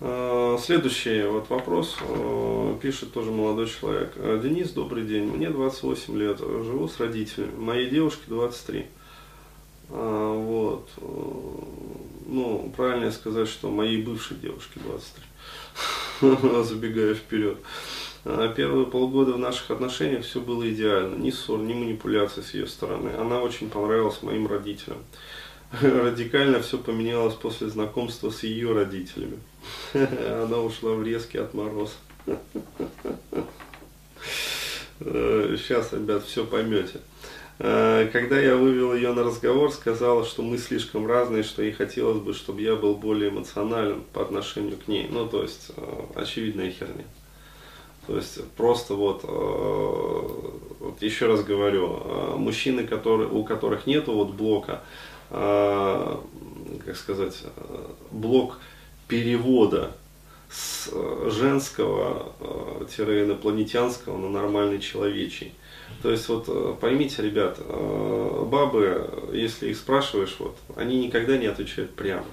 А, следующий вот вопрос а, пишет тоже молодой человек. «А, Денис, добрый день. Мне 28 лет, живу с родителями. Моей девушке 23. Вот. Ну, правильно сказать, что моей бывшей девушке 23. Забегая вперед. Первые полгода в наших отношениях все было идеально. Ни ссор, ни манипуляций с ее стороны. Она очень понравилась моим родителям. Радикально все поменялось после знакомства с ее родителями. Она ушла в резкий отмороз. Сейчас, ребят, все поймете. Когда я вывел ее на разговор, сказала, что мы слишком разные, что ей хотелось бы, чтобы я был более эмоционален по отношению к ней. Ну, то есть, очевидная херня. То есть просто вот, вот еще раз говорю, мужчины, которые, у которых нету вот блока, как сказать, блок перевода с э, женского-инопланетянского на нормальный человечий. То есть вот э, поймите, ребят, э, бабы, если их спрашиваешь, вот, они никогда не отвечают прямо.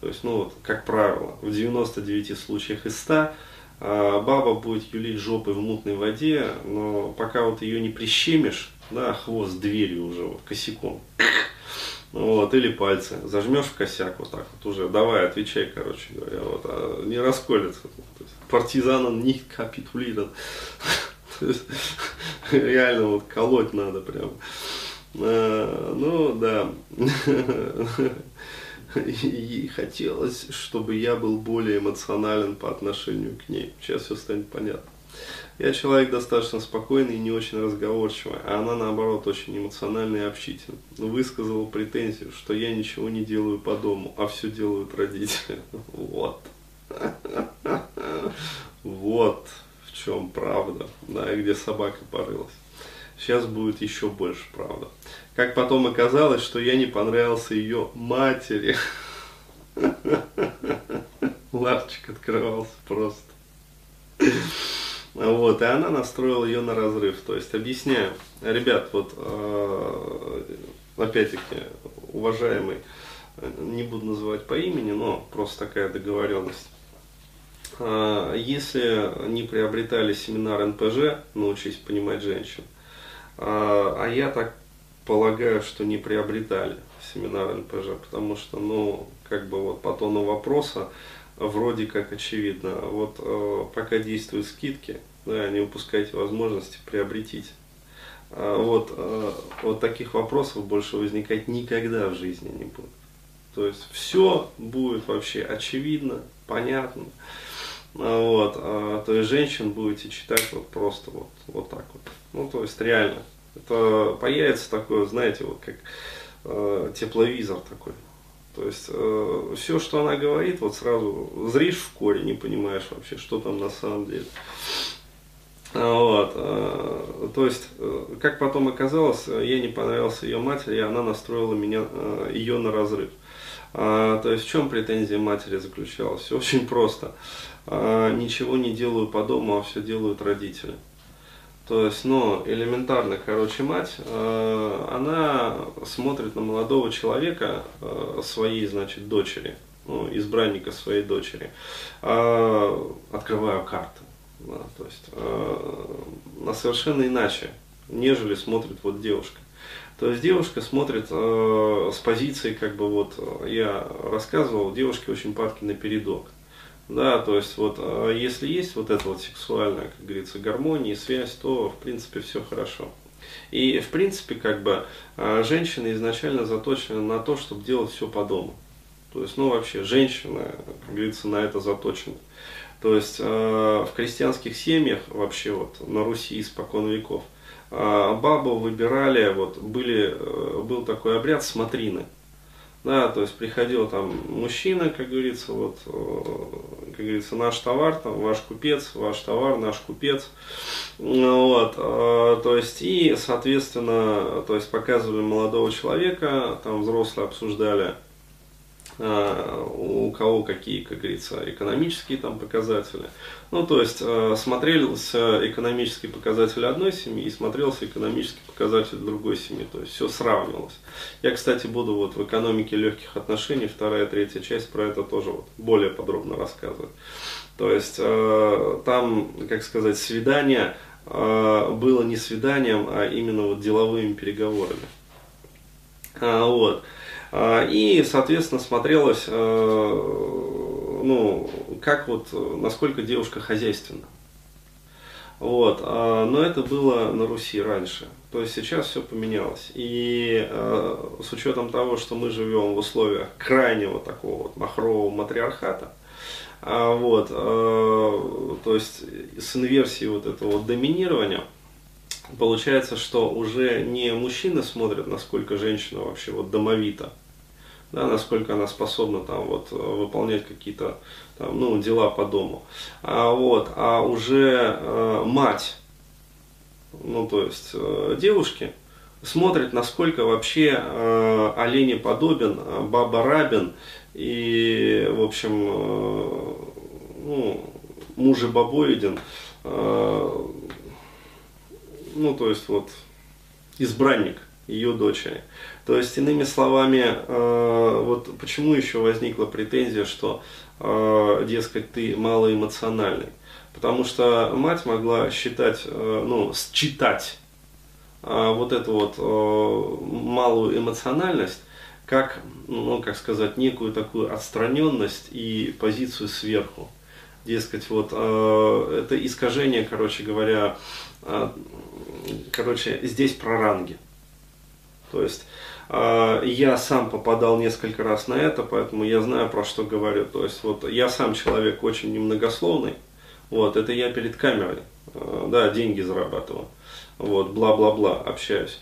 То есть, ну вот, как правило, в 99 случаях из 100 баба будет юлить жопой в мутной воде, но пока вот ее не прищемишь, да, хвост дверью уже вот косяком, вот, или пальцы. Зажмешь в косяк вот так вот уже. Давай, отвечай, короче говоря. Вот, а не расколется. То есть, партизанам не капитулирован. Реально вот колоть надо прям. А, ну да. И хотелось, чтобы я был более эмоционален по отношению к ней. Сейчас все станет понятно. Я человек достаточно спокойный и не очень разговорчивый, а она наоборот очень эмоциональная и общительная. Высказала претензию, что я ничего не делаю по дому, а все делают родители. Вот. Вот в чем правда, да, и где собака порылась. Сейчас будет еще больше правда. Как потом оказалось, что я не понравился ее матери. Ларчик открывался просто. Вот, и она настроила ее на разрыв. То есть, объясняю, ребят, вот, э, опять-таки, уважаемый, не буду называть по имени, но просто такая договоренность. Э, если не приобретали семинар НПЖ, научись понимать женщин, э, а я так полагаю, что не приобретали семинар НПЖ, потому что, ну, как бы вот по тону вопроса, вроде как очевидно. Вот пока действуют скидки, да, не упускайте возможности, приобретите. А вот, э, вот таких вопросов больше возникать никогда в жизни не будет. То есть все будет вообще очевидно, понятно. А вот, а, то есть женщин будете читать вот просто вот, вот так вот. Ну, то есть реально. Это появится такое, знаете, вот как э, тепловизор такой. То есть э, все, что она говорит, вот сразу зришь в коре, не понимаешь вообще, что там на самом деле. А, вот, э, то есть, э, как потом оказалось, ей не понравился ее матери, и она настроила меня, э, ее на разрыв. А, то есть в чем претензия матери заключалась? Все очень просто. А, ничего не делаю по дому, а все делают родители. То есть, ну, элементарно, короче, мать, она смотрит на молодого человека, своей, значит, дочери, ну, избранника своей дочери, э, открываю карты. Да, то есть, э, на совершенно иначе, нежели смотрит вот девушка. То есть девушка смотрит э, с позиции, как бы вот я рассказывал, девушки очень падки на передок. Да, то есть вот а, если есть вот эта вот сексуальная, как говорится, гармония и связь, то в принципе все хорошо. И в принципе как бы а, женщина изначально заточена на то, чтобы делать все по дому. То есть, ну вообще, женщина, как говорится, на это заточена. То есть э, в крестьянских семьях вообще вот на Руси испокон веков э, бабу выбирали, вот были, э, был такой обряд смотрины. Да, то есть приходил там мужчина, как говорится, вот, э, как говорится, наш товар, там, ваш купец, ваш товар, наш купец. Вот, э, то есть, и, соответственно, то есть показывали молодого человека, там взрослые обсуждали у кого какие, как говорится, экономические там показатели. Ну, то есть а, смотрелся экономический показатель одной семьи и смотрелся экономический показатель другой семьи. То есть все сравнивалось. Я, кстати, буду вот в экономике легких отношений, вторая, третья часть про это тоже вот более подробно рассказывать. То есть а, там, как сказать, свидание было не свиданием, а именно вот деловыми переговорами. Вот. А, и, соответственно, смотрелось, э, ну, как вот, насколько девушка хозяйственна. Вот. А, но это было на Руси раньше. То есть сейчас все поменялось. И э, с учетом того, что мы живем в условиях крайнего такого вот махрового матриархата, а, вот, э, то есть с инверсией вот этого доминирования, получается, что уже не мужчины смотрят, насколько женщина вообще вот домовита, да, насколько она способна там вот э, выполнять какие-то там, ну, дела по дому. А, вот, а уже э, мать, ну то есть э, девушки, смотрит, насколько вообще э, олени подобен, э, баба рабин и, в общем, э, ну, мужа бабоиден, э, ну то есть вот избранник ее дочери. То есть, иными словами, э, вот почему еще возникла претензия, что, э, дескать, ты малоэмоциональный. Потому что мать могла считать, э, ну, считать вот эту вот малую эмоциональность как, ну, как сказать, некую такую отстраненность и позицию сверху. Дескать, вот это искажение, короче говоря, короче, здесь про ранги. То есть э, я сам попадал несколько раз на это, поэтому я знаю, про что говорю. То есть вот я сам человек очень немногословный, вот, это я перед камерой, э, да, деньги зарабатываю, вот, бла-бла-бла, общаюсь.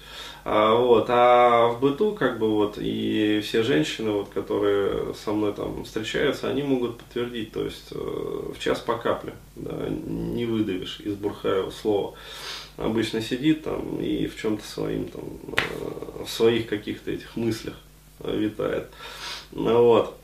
А, вот, а в быту, как бы вот, и все женщины, вот, которые со мной там встречаются, они могут подтвердить, то есть э, в час по капле, да, не выдавишь из Бурхаева слова обычно сидит там и в чем-то своим там, э, в своих каких-то этих мыслях э, витает. Вот.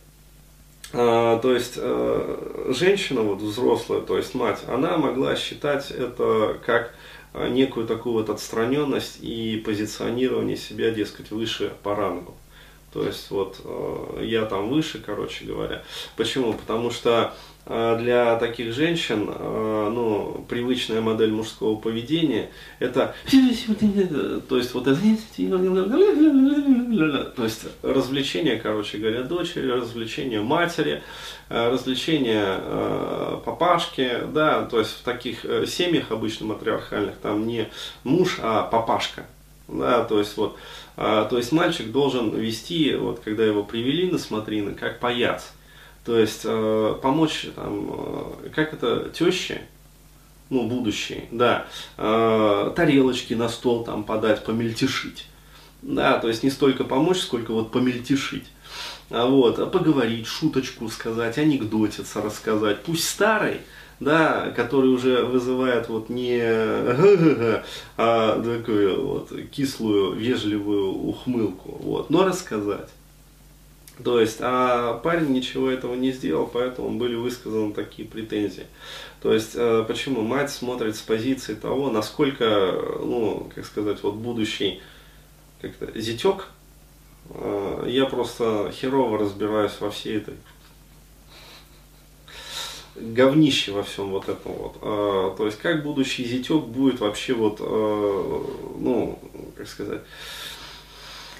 А, то есть женщина, вот взрослая, то есть мать, она могла считать это как некую такую вот отстраненность и позиционирование себя, дескать, выше по рангу. То есть вот я там выше, короче говоря. Почему? Потому что а, для таких женщин, а, ну, привычная модель мужского поведения, это, то есть вот это, то есть развлечение, короче говоря, дочери, развлечение матери, развлечение папашки, да, то есть в таких э, семьях обычно матриархальных там не муж, а папашка, да, то есть вот, то есть мальчик должен вести, вот когда его привели на смотрины, как паяц, то есть э, помочь, там, э, как это, теще, ну, будущей, да, э, тарелочки на стол там подать, помельтешить. Да, то есть не столько помочь, сколько вот помельтешить. А вот, а поговорить, шуточку сказать, анекдотиться рассказать. Пусть старый, да, который уже вызывает вот не а такую вот кислую, вежливую ухмылку, вот, но рассказать. То есть, а парень ничего этого не сделал, поэтому были высказаны такие претензии. То есть, э, почему мать смотрит с позиции того, насколько, ну, как сказать, вот будущий как-то зятек, э, я просто херово разбираюсь во всей этой говнище во всем вот этом вот. Э, то есть, как будущий зятек будет вообще вот, ну, как сказать,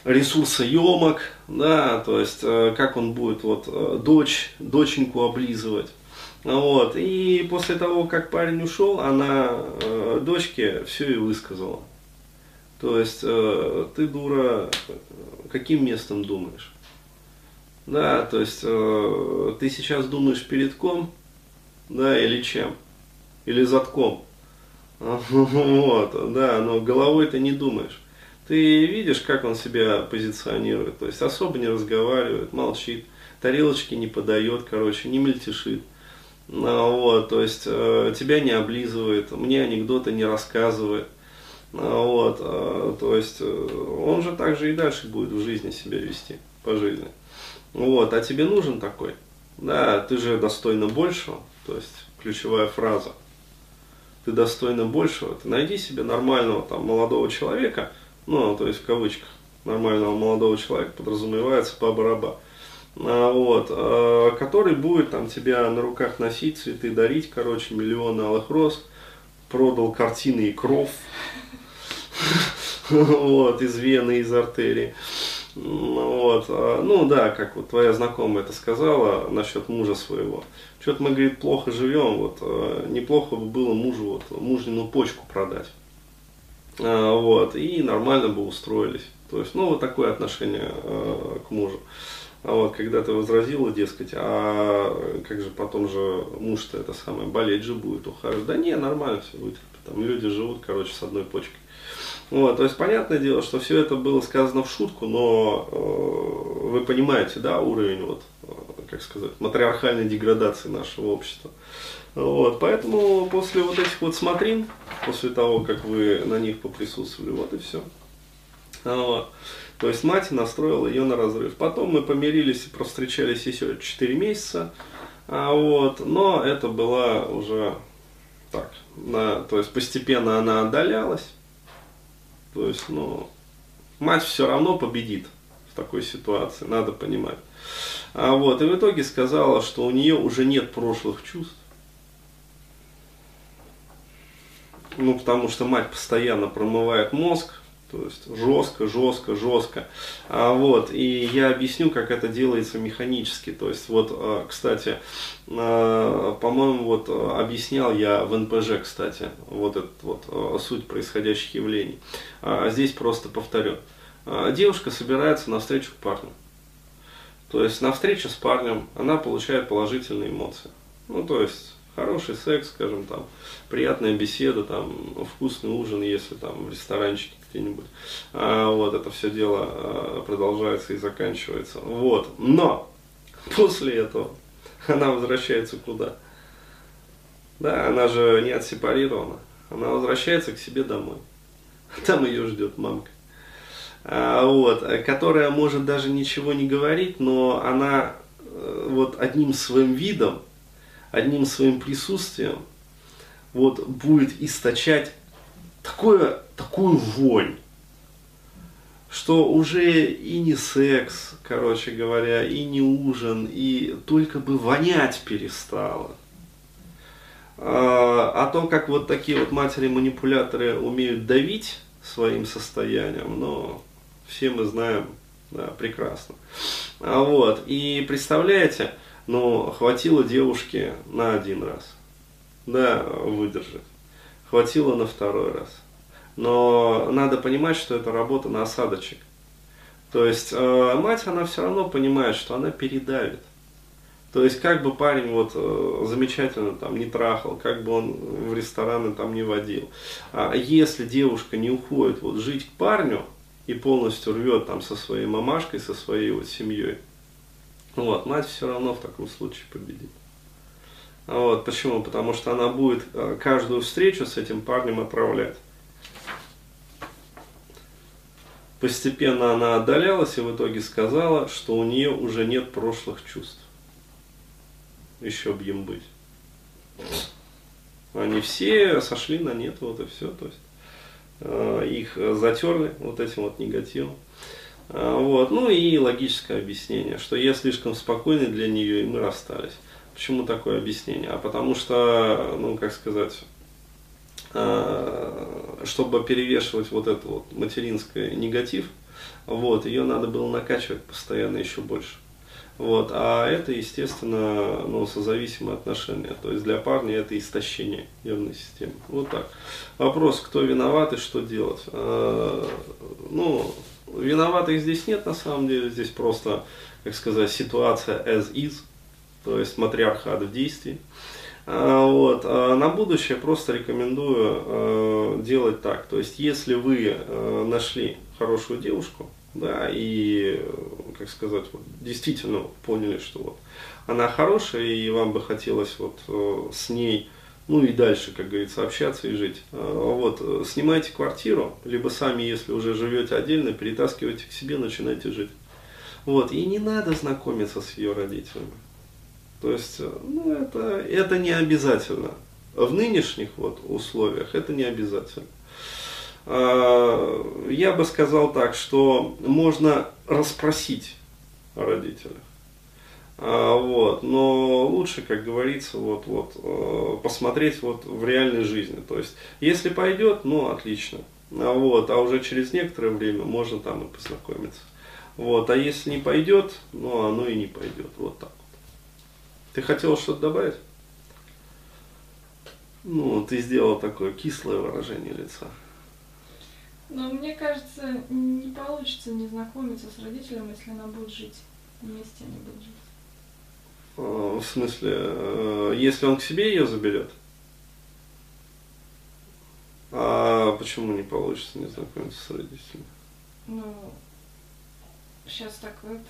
ресурсоемок, да, то есть э, как он будет вот дочь, доченьку облизывать. Вот. И после того, как парень ушел, она э, дочке все и высказала. То есть э, ты, дура, каким местом думаешь? Да, то есть э, ты сейчас думаешь передком, да, или чем? Или задком. Вот, да, но головой ты не думаешь. Ты видишь, как он себя позиционирует, то есть особо не разговаривает, молчит, тарелочки не подает, короче, не мельтешит. Ну, вот, то есть э, тебя не облизывает, мне анекдоты не рассказывает. Ну, вот, э, то есть э, он же также и дальше будет в жизни себя вести, по жизни. Вот, а тебе нужен такой? Да, ты же достойна большего, то есть ключевая фраза. Ты достойна большего, ты найди себе нормального там молодого человека, ну, то есть в кавычках, нормального молодого человека подразумевается по бараба. А, вот, а, который будет там тебя на руках носить, цветы дарить, короче, миллионы алых роз, продал картины и кров, вот, из вены, из артерии. Вот. А, ну да, как вот твоя знакомая это сказала насчет мужа своего. Что-то мы, говорит, плохо живем, вот неплохо бы было мужу вот, мужнину почку продать. Вот, и нормально бы устроились. То есть, ну, вот такое отношение к мужу. А вот, когда ты возразила, дескать, а как же потом же муж-то это самое, болеть же будет, ухаживать. Да не, нормально все вытерпит. Там люди живут, короче, с одной почкой. Вот, то есть, понятное дело, что все это было сказано в шутку, но э, вы понимаете, да, уровень, вот, э, как сказать, матриархальной деградации нашего общества. Вот, поэтому после вот этих вот смотрин, после того, как вы на них поприсутствовали, вот и все. Вот. То есть мать настроила ее на разрыв. Потом мы помирились и провстречались еще 4 месяца. А вот, но это была уже так, на, то есть постепенно она отдалялась. То есть, ну, мать все равно победит в такой ситуации, надо понимать. А вот, и в итоге сказала, что у нее уже нет прошлых чувств. Ну, потому что мать постоянно промывает мозг, то есть жестко, жестко, жестко. А, вот, и я объясню, как это делается механически. То есть, вот, а, кстати, а, по-моему, вот объяснял я в НПЖ, кстати, вот этот вот а, суть происходящих явлений. А здесь просто повторю. Девушка собирается на встречу к парню. То есть на встрече с парнем она получает положительные эмоции. Ну, то есть хороший секс, скажем там, приятная беседа, там, вкусный ужин, если там в ресторанчике где-нибудь. А, вот это все дело а, продолжается и заканчивается. Вот. Но после этого она возвращается куда? Да, она же не отсепарирована. Она возвращается к себе домой. Там ее ждет мамка. А, вот, которая может даже ничего не говорить, но она э, вот одним своим видом, одним своим присутствием вот будет источать такое, такую вонь, что уже и не секс, короче говоря, и не ужин, и только бы вонять перестало. А, а то, как вот такие вот матери-манипуляторы умеют давить своим состоянием, но все мы знаем да, прекрасно. А вот, и представляете, ну, хватило девушке на один раз, да, выдержать хватило на второй раз. Но надо понимать, что это работа на осадочек. То есть э, мать, она все равно понимает, что она передавит. То есть, как бы парень вот э, замечательно там не трахал, как бы он в рестораны там не водил. А если девушка не уходит вот жить к парню и полностью рвет там со своей мамашкой, со своей вот семьей, вот, мать все равно в таком случае победит. Вот, почему? Потому что она будет э, каждую встречу с этим парнем отправлять. Постепенно она отдалялась и в итоге сказала, что у нее уже нет прошлых чувств. Еще б им быть. Они все сошли на нет, вот и все. То есть э, их затерли вот этим вот негативом. Э, вот. Ну и логическое объяснение, что я слишком спокойный для нее, и мы расстались. Почему такое объяснение? А потому что, ну, как сказать, э, чтобы перевешивать вот этот вот материнский негатив, вот, ее надо было накачивать постоянно еще больше. Вот, а это, естественно, ну, созависимые отношения. То есть для парня это истощение нервной системы. Вот так. Вопрос, кто виноват и что делать. Э, ну, виноватых здесь нет на самом деле. Здесь просто, как сказать, ситуация as is то есть матриархат в действии. А, вот. А на будущее просто рекомендую э, делать так. То есть, если вы нашли хорошую девушку, да, и, как сказать, вот, действительно поняли, что вот она хорошая, и вам бы хотелось вот э, с ней, ну и дальше, как говорится, общаться и жить. Вот, снимайте квартиру, либо сами, если уже живете отдельно, перетаскивайте к себе, начинайте жить. Вот, и не надо знакомиться с ее родителями. То есть, э, ну, это, это не обязательно. В нынешних вот условиях это не обязательно. А, я бы сказал так, что можно расспросить родителя. А, вот, но лучше, как говорится, вот, вот, э, посмотреть вот в реальной жизни. То есть, если пойдет, ну, отлично. А, вот, а уже через некоторое время можно там и познакомиться. Вот, а если не пойдет, ну, оно и не пойдет. Вот так вот. Ты хотел что-то добавить? Ну, ты сделал такое кислое выражение лица. Но мне кажется, не получится не знакомиться с родителем, если она будет жить. Вместе они будут жить. А, в смысле, э, если он к себе ее заберет? А почему не получится не знакомиться с родителями? Ну, сейчас так этот...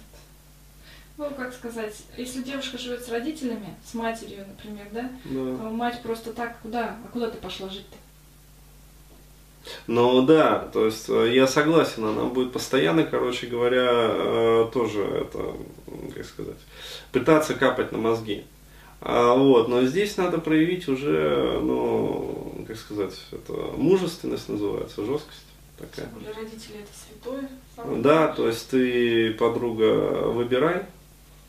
Ну, как сказать, если девушка живет с родителями, с матерью, например, да, Да. то мать просто так куда? А куда ты пошла жить-то? Ну да, то есть э, я согласен, она будет постоянно, короче говоря, э, тоже это, как сказать, пытаться капать на мозги. А, вот, но здесь надо проявить уже, ну, как сказать, это мужественность называется, жесткость такая. Более родители это святое. самое Да, то есть ты, подруга, выбирай.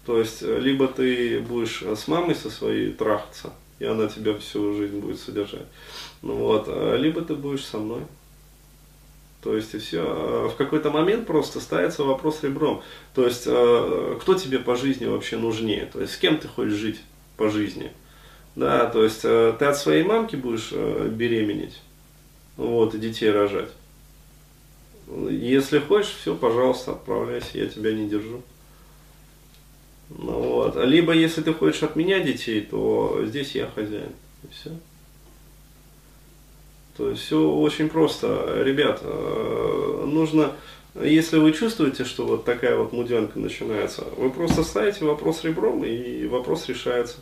То есть, либо ты будешь с мамой со своей трахаться, и она тебя всю жизнь будет содержать. Ну вот, а либо ты будешь со мной. То есть и все. В какой-то момент просто ставится вопрос ребром. То есть, э, кто тебе по жизни вообще нужнее? То есть, с кем ты хочешь жить по жизни? Да, то есть, ты от своей мамки будешь беременеть, вот, и детей рожать. Если хочешь, все, пожалуйста, отправляйся, я тебя не держу. Ну вот. Либо если ты хочешь от меня детей, то здесь я хозяин. И все. То есть все очень просто. Ребят, э, нужно, если вы чувствуете, что вот такая вот муденка начинается, вы просто ставите вопрос ребром, и вопрос решается.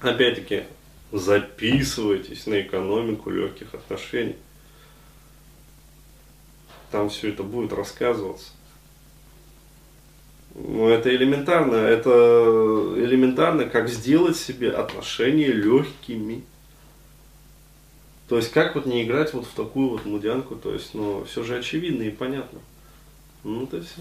Опять-таки, записывайтесь на экономику легких отношений. Там все это будет рассказываться. Ну, это элементарно. Это элементарно, как сделать себе отношения легкими. То есть, как вот не играть вот в такую вот мудянку, то есть, ну, все же очевидно и понятно. Ну, это все.